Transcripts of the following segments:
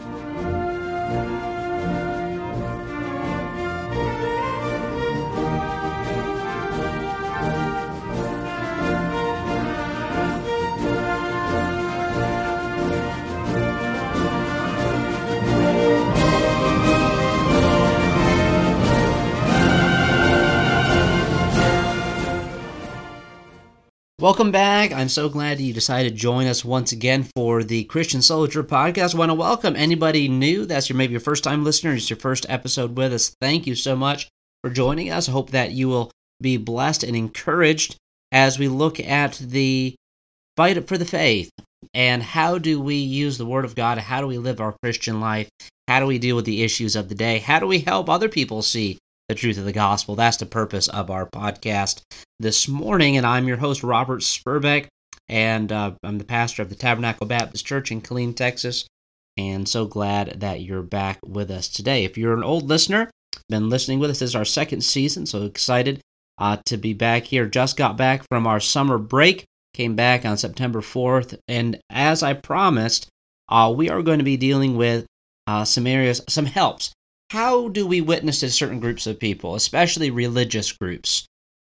Thank you. Welcome back. I'm so glad you decided to join us once again for the Christian Soldier podcast. I want to welcome anybody new. That's your maybe your first time listener. It's your first episode with us. Thank you so much for joining us. I hope that you will be blessed and encouraged as we look at the fight for the faith and how do we use the Word of God? How do we live our Christian life? How do we deal with the issues of the day? How do we help other people see the truth of the gospel. That's the purpose of our podcast this morning. And I'm your host, Robert Spurbeck, and uh, I'm the pastor of the Tabernacle Baptist Church in Killeen, Texas. And so glad that you're back with us today. If you're an old listener, been listening with us, this is our second season, so excited uh, to be back here. Just got back from our summer break, came back on September 4th, and as I promised, uh, we are going to be dealing with uh, some areas, some helps how do we witness to certain groups of people, especially religious groups?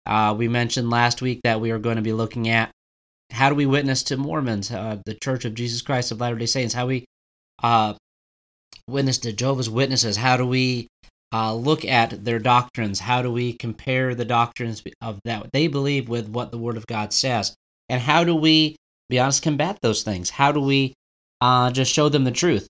Uh, we mentioned last week that we are going to be looking at how do we witness to Mormons, uh, the Church of Jesus Christ of Latter day Saints, how we uh, witness to Jehovah's Witnesses, how do we uh, look at their doctrines, how do we compare the doctrines of that they believe with what the Word of God says, and how do we, be honest, combat those things? How do we uh, just show them the truth?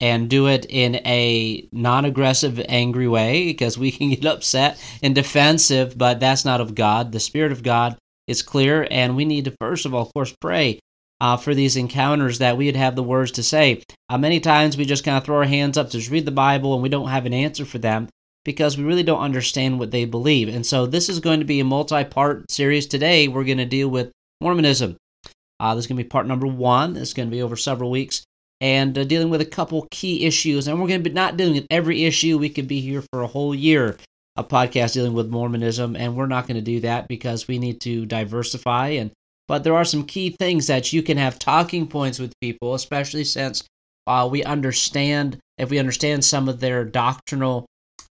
And do it in a non aggressive, angry way because we can get upset and defensive, but that's not of God. The Spirit of God is clear, and we need to, first of all, of course, pray. Uh, for these encounters, that we would have the words to say. Uh, many times we just kind of throw our hands up to just read the Bible and we don't have an answer for them because we really don't understand what they believe. And so this is going to be a multi part series today. We're going to deal with Mormonism. Uh, this is going to be part number one. It's going to be over several weeks and uh, dealing with a couple key issues. And we're going to be not dealing with every issue. We could be here for a whole year a podcast dealing with Mormonism, and we're not going to do that because we need to diversify. And but there are some key things that you can have talking points with people, especially since uh, we understand if we understand some of their doctrinal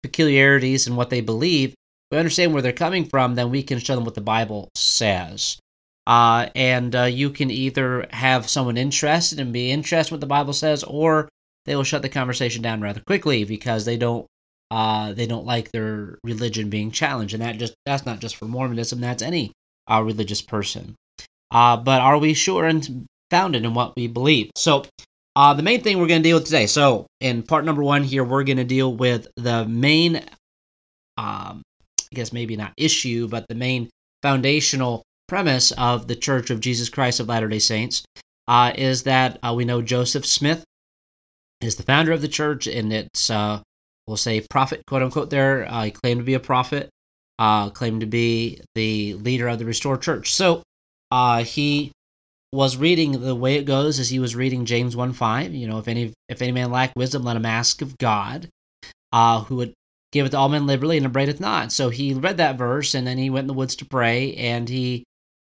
peculiarities and what they believe, we understand where they're coming from. Then we can show them what the Bible says. Uh, and uh, you can either have someone interested and be interested in what the Bible says, or they will shut the conversation down rather quickly because they don't uh, they don't like their religion being challenged, and that just that's not just for Mormonism, that's any uh, religious person. Uh, but are we sure and founded in what we believe? So uh, the main thing we're going to deal with today. So in part number one here, we're going to deal with the main, um, I guess maybe not issue, but the main foundational premise of the Church of Jesus Christ of Latter day Saints uh, is that uh, we know Joseph Smith is the founder of the church, and it's, uh, we'll say, prophet, quote unquote, there. Uh, he claimed to be a prophet, uh, claimed to be the leader of the restored church. So uh, he was reading the way it goes as he was reading James 1 5. You know, if any if any man lack wisdom, let him ask of God, who would give it to all men liberally and upbraideth not. So he read that verse and then he went in the woods to pray and he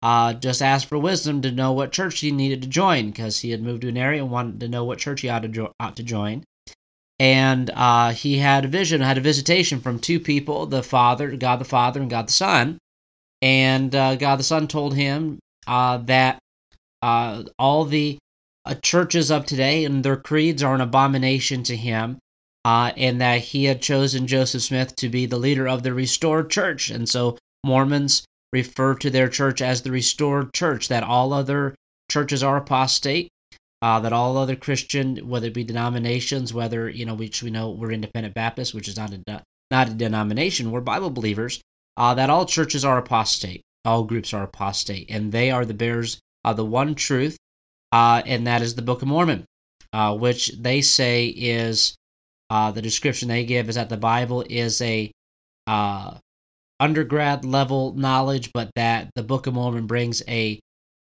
uh, just asked for wisdom to know what church he needed to join because he had moved to an area and wanted to know what church he ought to, jo- ought to join. And uh, he had a vision, had a visitation from two people the Father, God the Father, and God the Son. And uh, God the Son told him uh, that uh, all the uh, churches of today and their creeds are an abomination to him. and that he had chosen Joseph Smith to be the leader of the restored church. And so Mormons refer to their church as the restored church, that all other churches are apostate, uh, that all other Christian, whether it be denominations, whether, you know, which we know we're independent Baptists, which is not a, not a denomination, we're Bible believers, uh, that all churches are apostate, all groups are apostate, and they are the bearers of the one truth, uh, and that is the Book of Mormon, uh, which they say is uh, the description they give is that the Bible is a uh, undergrad level knowledge, but that the Book of Mormon brings a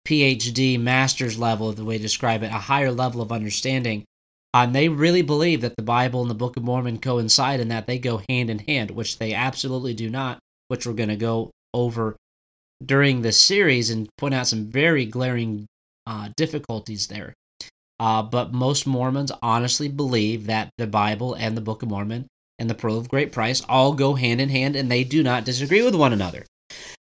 PhD, master's level, of the way to describe it, a higher level of understanding. And they really believe that the Bible and the Book of Mormon coincide and that they go hand in hand, which they absolutely do not, which we're going to go over during this series and point out some very glaring uh, difficulties there. Uh, but most Mormons honestly believe that the Bible and the Book of Mormon and the Pearl of Great Price all go hand in hand and they do not disagree with one another.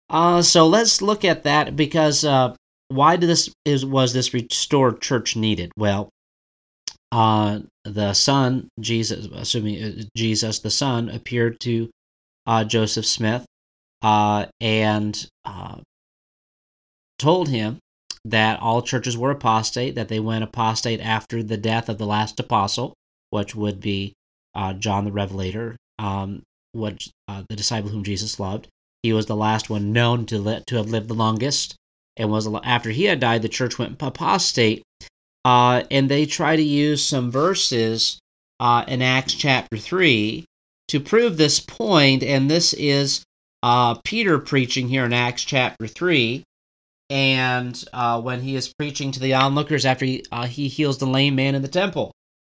Uh, so let's look at that because uh, why did this is was this restored church needed? Well, uh, the Son, Jesus, assuming uh, Jesus, the Son, appeared to uh, Joseph Smith uh, and told him that all churches were apostate, that they went apostate after the death of the last apostle, which would be uh, John the Revelator, um, which, uh, the disciple whom Jesus loved. He was the last one known to, li- to have lived the longest, and was after he had died, the church went apostate, uh, and they try to use some verses uh, in Acts chapter three to prove this point, and this is uh, Peter preaching here in Acts chapter three and uh, when he is preaching to the onlookers after he, uh, he heals the lame man in the temple.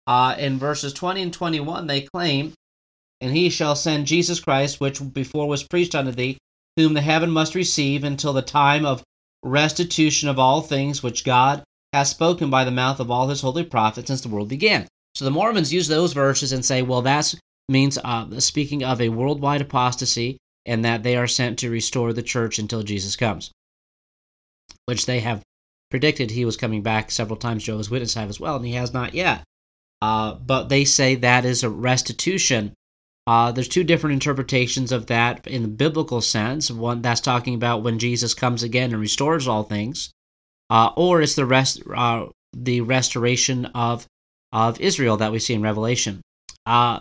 Uh, in verses 20 and 21, they claim, And he shall send Jesus Christ, which before was preached unto thee, whom the heaven must receive until the time of restitution of all things which God has spoken by the mouth of all his holy prophets since the world began. So the Mormons use those verses and say, well, that means uh, speaking of a worldwide apostasy and that they are sent to restore the church until Jesus comes which they have predicted he was coming back several times. Jehovah's Witnesses have as well, and he has not yet. Uh, but they say that is a restitution. Uh, there's two different interpretations of that in the biblical sense. One that's talking about when Jesus comes again and restores all things, uh, or it's the rest, uh, the restoration of of Israel that we see in Revelation. Uh,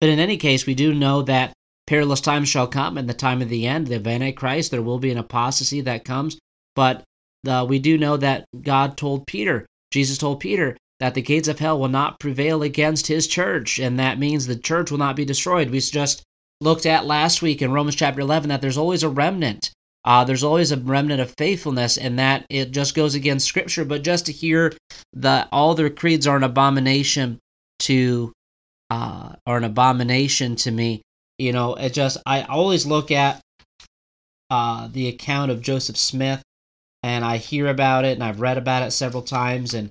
but in any case, we do know that perilous times shall come, and the time of the end, the Antichrist, there will be an apostasy that comes but uh, we do know that God told Peter, Jesus told Peter, that the gates of hell will not prevail against his church. And that means the church will not be destroyed. We just looked at last week in Romans chapter 11 that there's always a remnant. Uh, there's always a remnant of faithfulness, and that it just goes against Scripture. But just to hear that all their creeds are an abomination to, uh, are an abomination to me, you know, it just I always look at uh, the account of Joseph Smith and I hear about it and I've read about it several times, and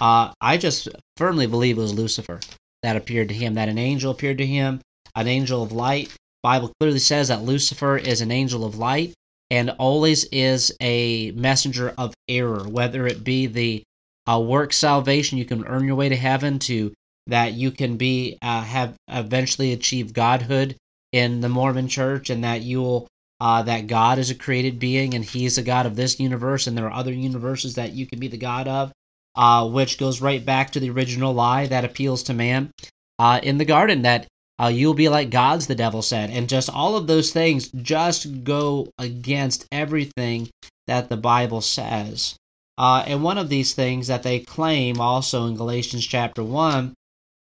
uh, I just firmly believe it was Lucifer that appeared to him, that an angel appeared to him, an angel of light. Bible clearly says that Lucifer is an angel of light and always is a messenger of error, whether it be the uh, work salvation, you can earn your way to heaven, to that you can be uh, have eventually achieve godhood in the Mormon Church, and that you will uh, that God is a created being and He is a God of this universe, and there are other universes that you can be the God of, uh, which goes right back to the original lie that appeals to man uh, in the garden that uh, you'll be like gods, the devil said. And just all of those things just go against everything that the Bible says. Uh, and one of these things that they claim also in Galatians chapter 1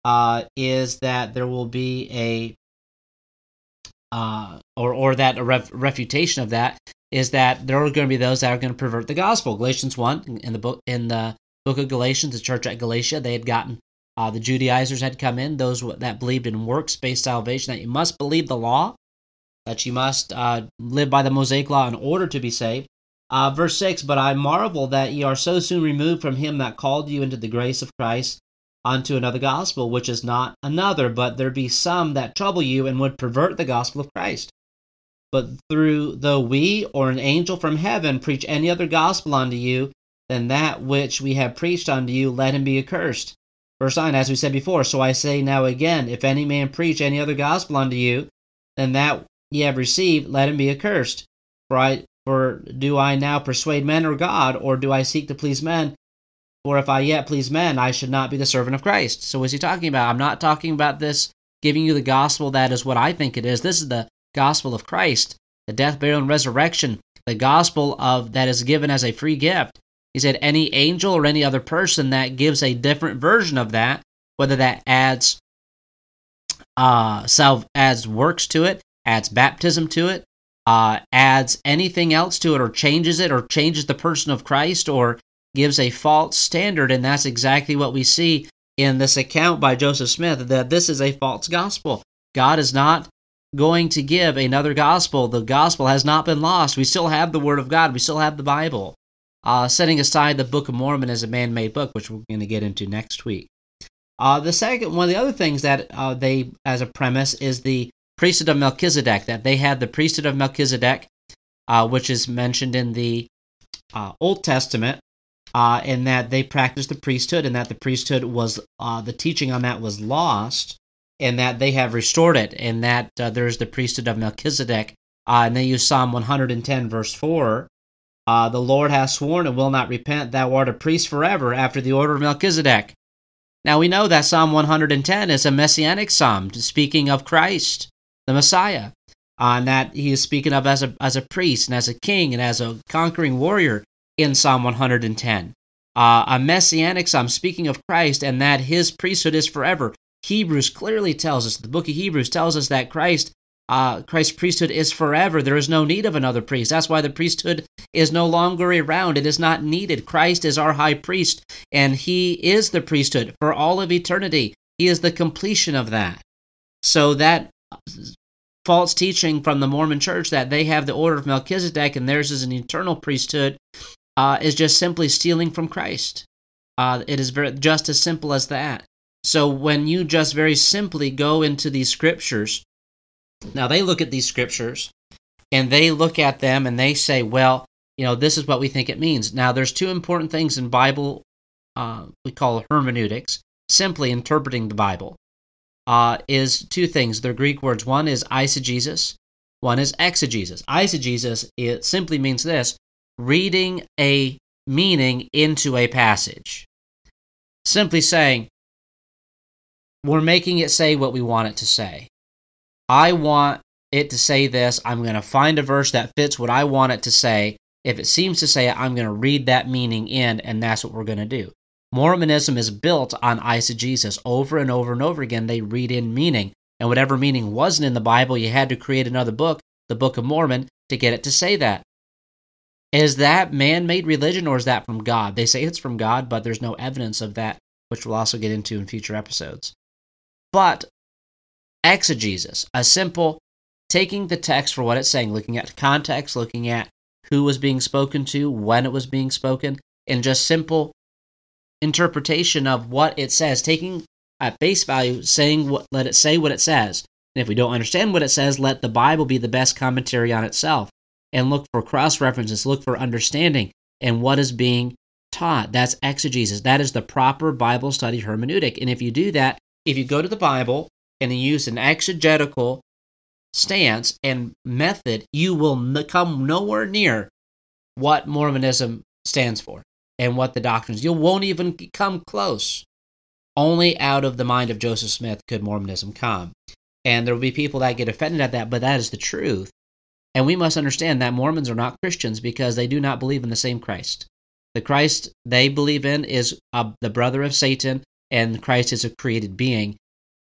uh, is that there will be a uh, or or that a ref, refutation of that is that there are going to be those that are going to pervert the gospel. Galatians one in the book in the book of Galatians, the church at Galatia, they had gotten uh, the Judaizers had come in, those that believed in works-based salvation, that you must believe the law, that you must uh, live by the Mosaic law in order to be saved. Uh, verse 6 But I marvel that ye are so soon removed from him that called you into the grace of Christ unto another gospel, which is not another, but there be some that trouble you and would pervert the gospel of Christ. But through though we or an angel from heaven preach any other gospel unto you than that which we have preached unto you, let him be accursed. Verse 9, as we said before, so I say now again, if any man preach any other gospel unto you than that ye have received, let him be accursed. For I for do I now persuade men or God, or do I seek to please men? For if I yet please men, I should not be the servant of Christ. So, what is he talking about? I'm not talking about this giving you the gospel that is what I think it is. This is the gospel of Christ, the death, burial, and resurrection, the gospel of that is given as a free gift. He said, any angel or any other person that gives a different version of that, whether that adds uh, self adds works to it, adds baptism to it, uh, adds anything else to it, or changes it, or changes the person of Christ, or gives a false standard, and that's exactly what we see in this account by Joseph Smith that this is a false gospel. God is not going to give another gospel. The gospel has not been lost. We still have the Word of God, we still have the Bible. Uh, setting aside the Book of Mormon as a man made book, which we're going to get into next week. Uh, the second, one of the other things that uh, they, as a premise, is the priesthood of Melchizedek, that they had the priesthood of Melchizedek, uh, which is mentioned in the uh, Old Testament, uh, and that they practiced the priesthood, and that the priesthood was, uh, the teaching on that was lost, and that they have restored it, and that there's the priesthood of Melchizedek. and they use Psalm 110, verse 4. The Lord has sworn and will not repent, thou art a priest forever after the order of Melchizedek. Now we know that Psalm 110 is a messianic psalm speaking of Christ, the Messiah, uh, and that he is speaking of as a, as a priest and as a king and as a conquering warrior in Psalm 110. Uh, a messianic psalm speaking of Christ and that his priesthood is forever. Hebrews clearly tells us, the book of Hebrews tells us that Christ uh, Christ's priesthood is forever. There is no need of another priest. That's why the priesthood is no longer around. It is not needed. Christ is our high priest, and he is the priesthood for all of eternity. He is the completion of that. So that false teaching from the Mormon church that they have the order of Melchizedek and theirs is an eternal priesthood uh, is just simply stealing from Christ. Uh, it is very, just as simple as that. So when you just very simply go into these scriptures now they look at these scriptures and they look at them and they say, well, you know, this is what we think it means. Now there's two important things in Bible uh, we call hermeneutics, simply interpreting the Bible. Uh, is two things. They're Greek words. One is eisegesis, one is exegesis. Eisegesis it simply means this: reading a meaning into a passage. Simply saying, we're making it say what we want it to say. I want it to say this. I'm going to find a verse that fits what I want it to say. If it seems to say it, I'm going to read that meaning in, and that's what we're going to do. Mormonism is built on eisegesis. Over and over and over again, they read in meaning. And whatever meaning wasn't in the Bible, you had to create another book, the Book of Mormon, to get it to say that. Is that man made religion or is that from God? They say it's from God, but there's no evidence of that, which we'll also get into in future episodes. But exegesis, a simple taking the text for what it's saying, looking at context, looking at who was being spoken to, when it was being spoken, and just simple interpretation of what it says, taking at face value, saying what let it say what it says. And if we don't understand what it says, let the Bible be the best commentary on itself. And look for cross references, look for understanding and what is being taught. That's exegesis. That is the proper Bible study hermeneutic. And if you do that, if you go to the Bible and use an exegetical stance and method, you will come nowhere near what Mormonism stands for and what the doctrines. You won't even come close. Only out of the mind of Joseph Smith could Mormonism come. And there will be people that get offended at that, but that is the truth. And we must understand that Mormons are not Christians because they do not believe in the same Christ. The Christ they believe in is a, the brother of Satan, and Christ is a created being.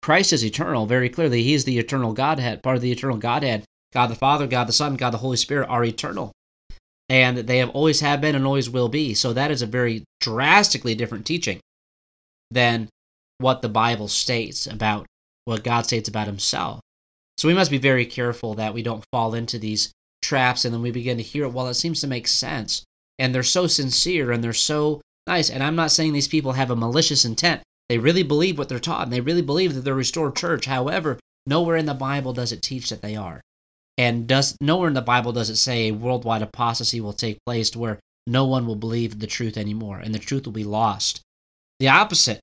Christ is eternal, very clearly. He is the eternal Godhead, part of the eternal Godhead. God the Father, God the Son, God the Holy Spirit are eternal. And they have always have been and always will be. So that is a very drastically different teaching than what the Bible states about what God states about himself. So we must be very careful that we don't fall into these traps and then we begin to hear it. Well, it seems to make sense. And they're so sincere and they're so nice. And I'm not saying these people have a malicious intent. They really believe what they're taught, and they really believe that they're restored church. However, nowhere in the Bible does it teach that they are. And does nowhere in the Bible does it say a worldwide apostasy will take place where no one will believe the truth anymore and the truth will be lost. The opposite.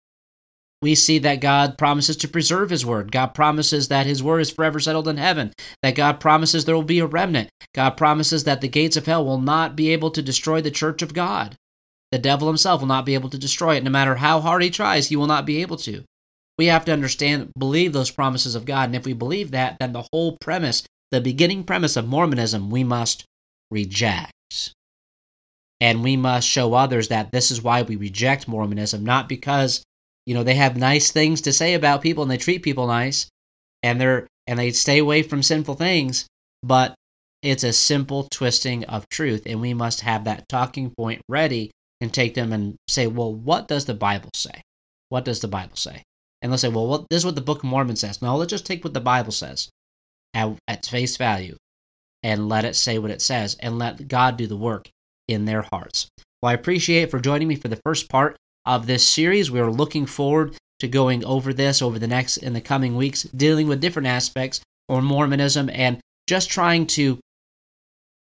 We see that God promises to preserve his word. God promises that his word is forever settled in heaven. That God promises there will be a remnant. God promises that the gates of hell will not be able to destroy the church of God. The devil himself will not be able to destroy it. No matter how hard he tries, he will not be able to. We have to understand, believe those promises of God. And if we believe that, then the whole premise, the beginning premise of Mormonism, we must reject. And we must show others that this is why we reject Mormonism, not because, you know, they have nice things to say about people and they treat people nice and they're and they stay away from sinful things, but it's a simple twisting of truth, and we must have that talking point ready and take them and say, well, what does the Bible say? What does the Bible say? And they'll say, well, what, this is what the Book of Mormon says. No, let's just take what the Bible says at, at face value and let it say what it says and let God do the work in their hearts. Well, I appreciate for joining me for the first part of this series. We are looking forward to going over this over the next in the coming weeks, dealing with different aspects or Mormonism and just trying to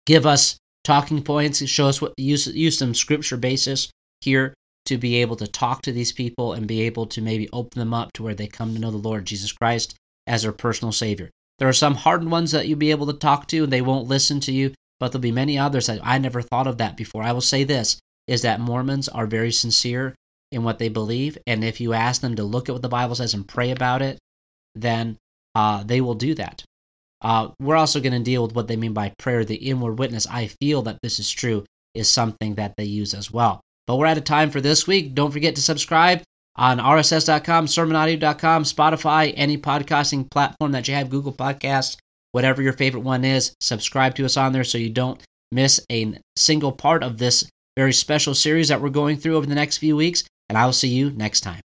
give us talking points, show us what use use some scripture basis here to be able to talk to these people and be able to maybe open them up to where they come to know the Lord Jesus Christ as their personal Savior. There are some hardened ones that you'll be able to talk to and they won't listen to you, but there'll be many others that I never thought of that before. I will say this is that Mormons are very sincere in what they believe, and if you ask them to look at what the Bible says and pray about it, then uh, they will do that. Uh, we're also going to deal with what they mean by prayer, the inward witness. I feel that this is true, is something that they use as well. But we're out of time for this week. Don't forget to subscribe on rss.com, sermonaudio.com, Spotify, any podcasting platform that you have, Google Podcasts, whatever your favorite one is. Subscribe to us on there so you don't miss a single part of this very special series that we're going through over the next few weeks. And I will see you next time.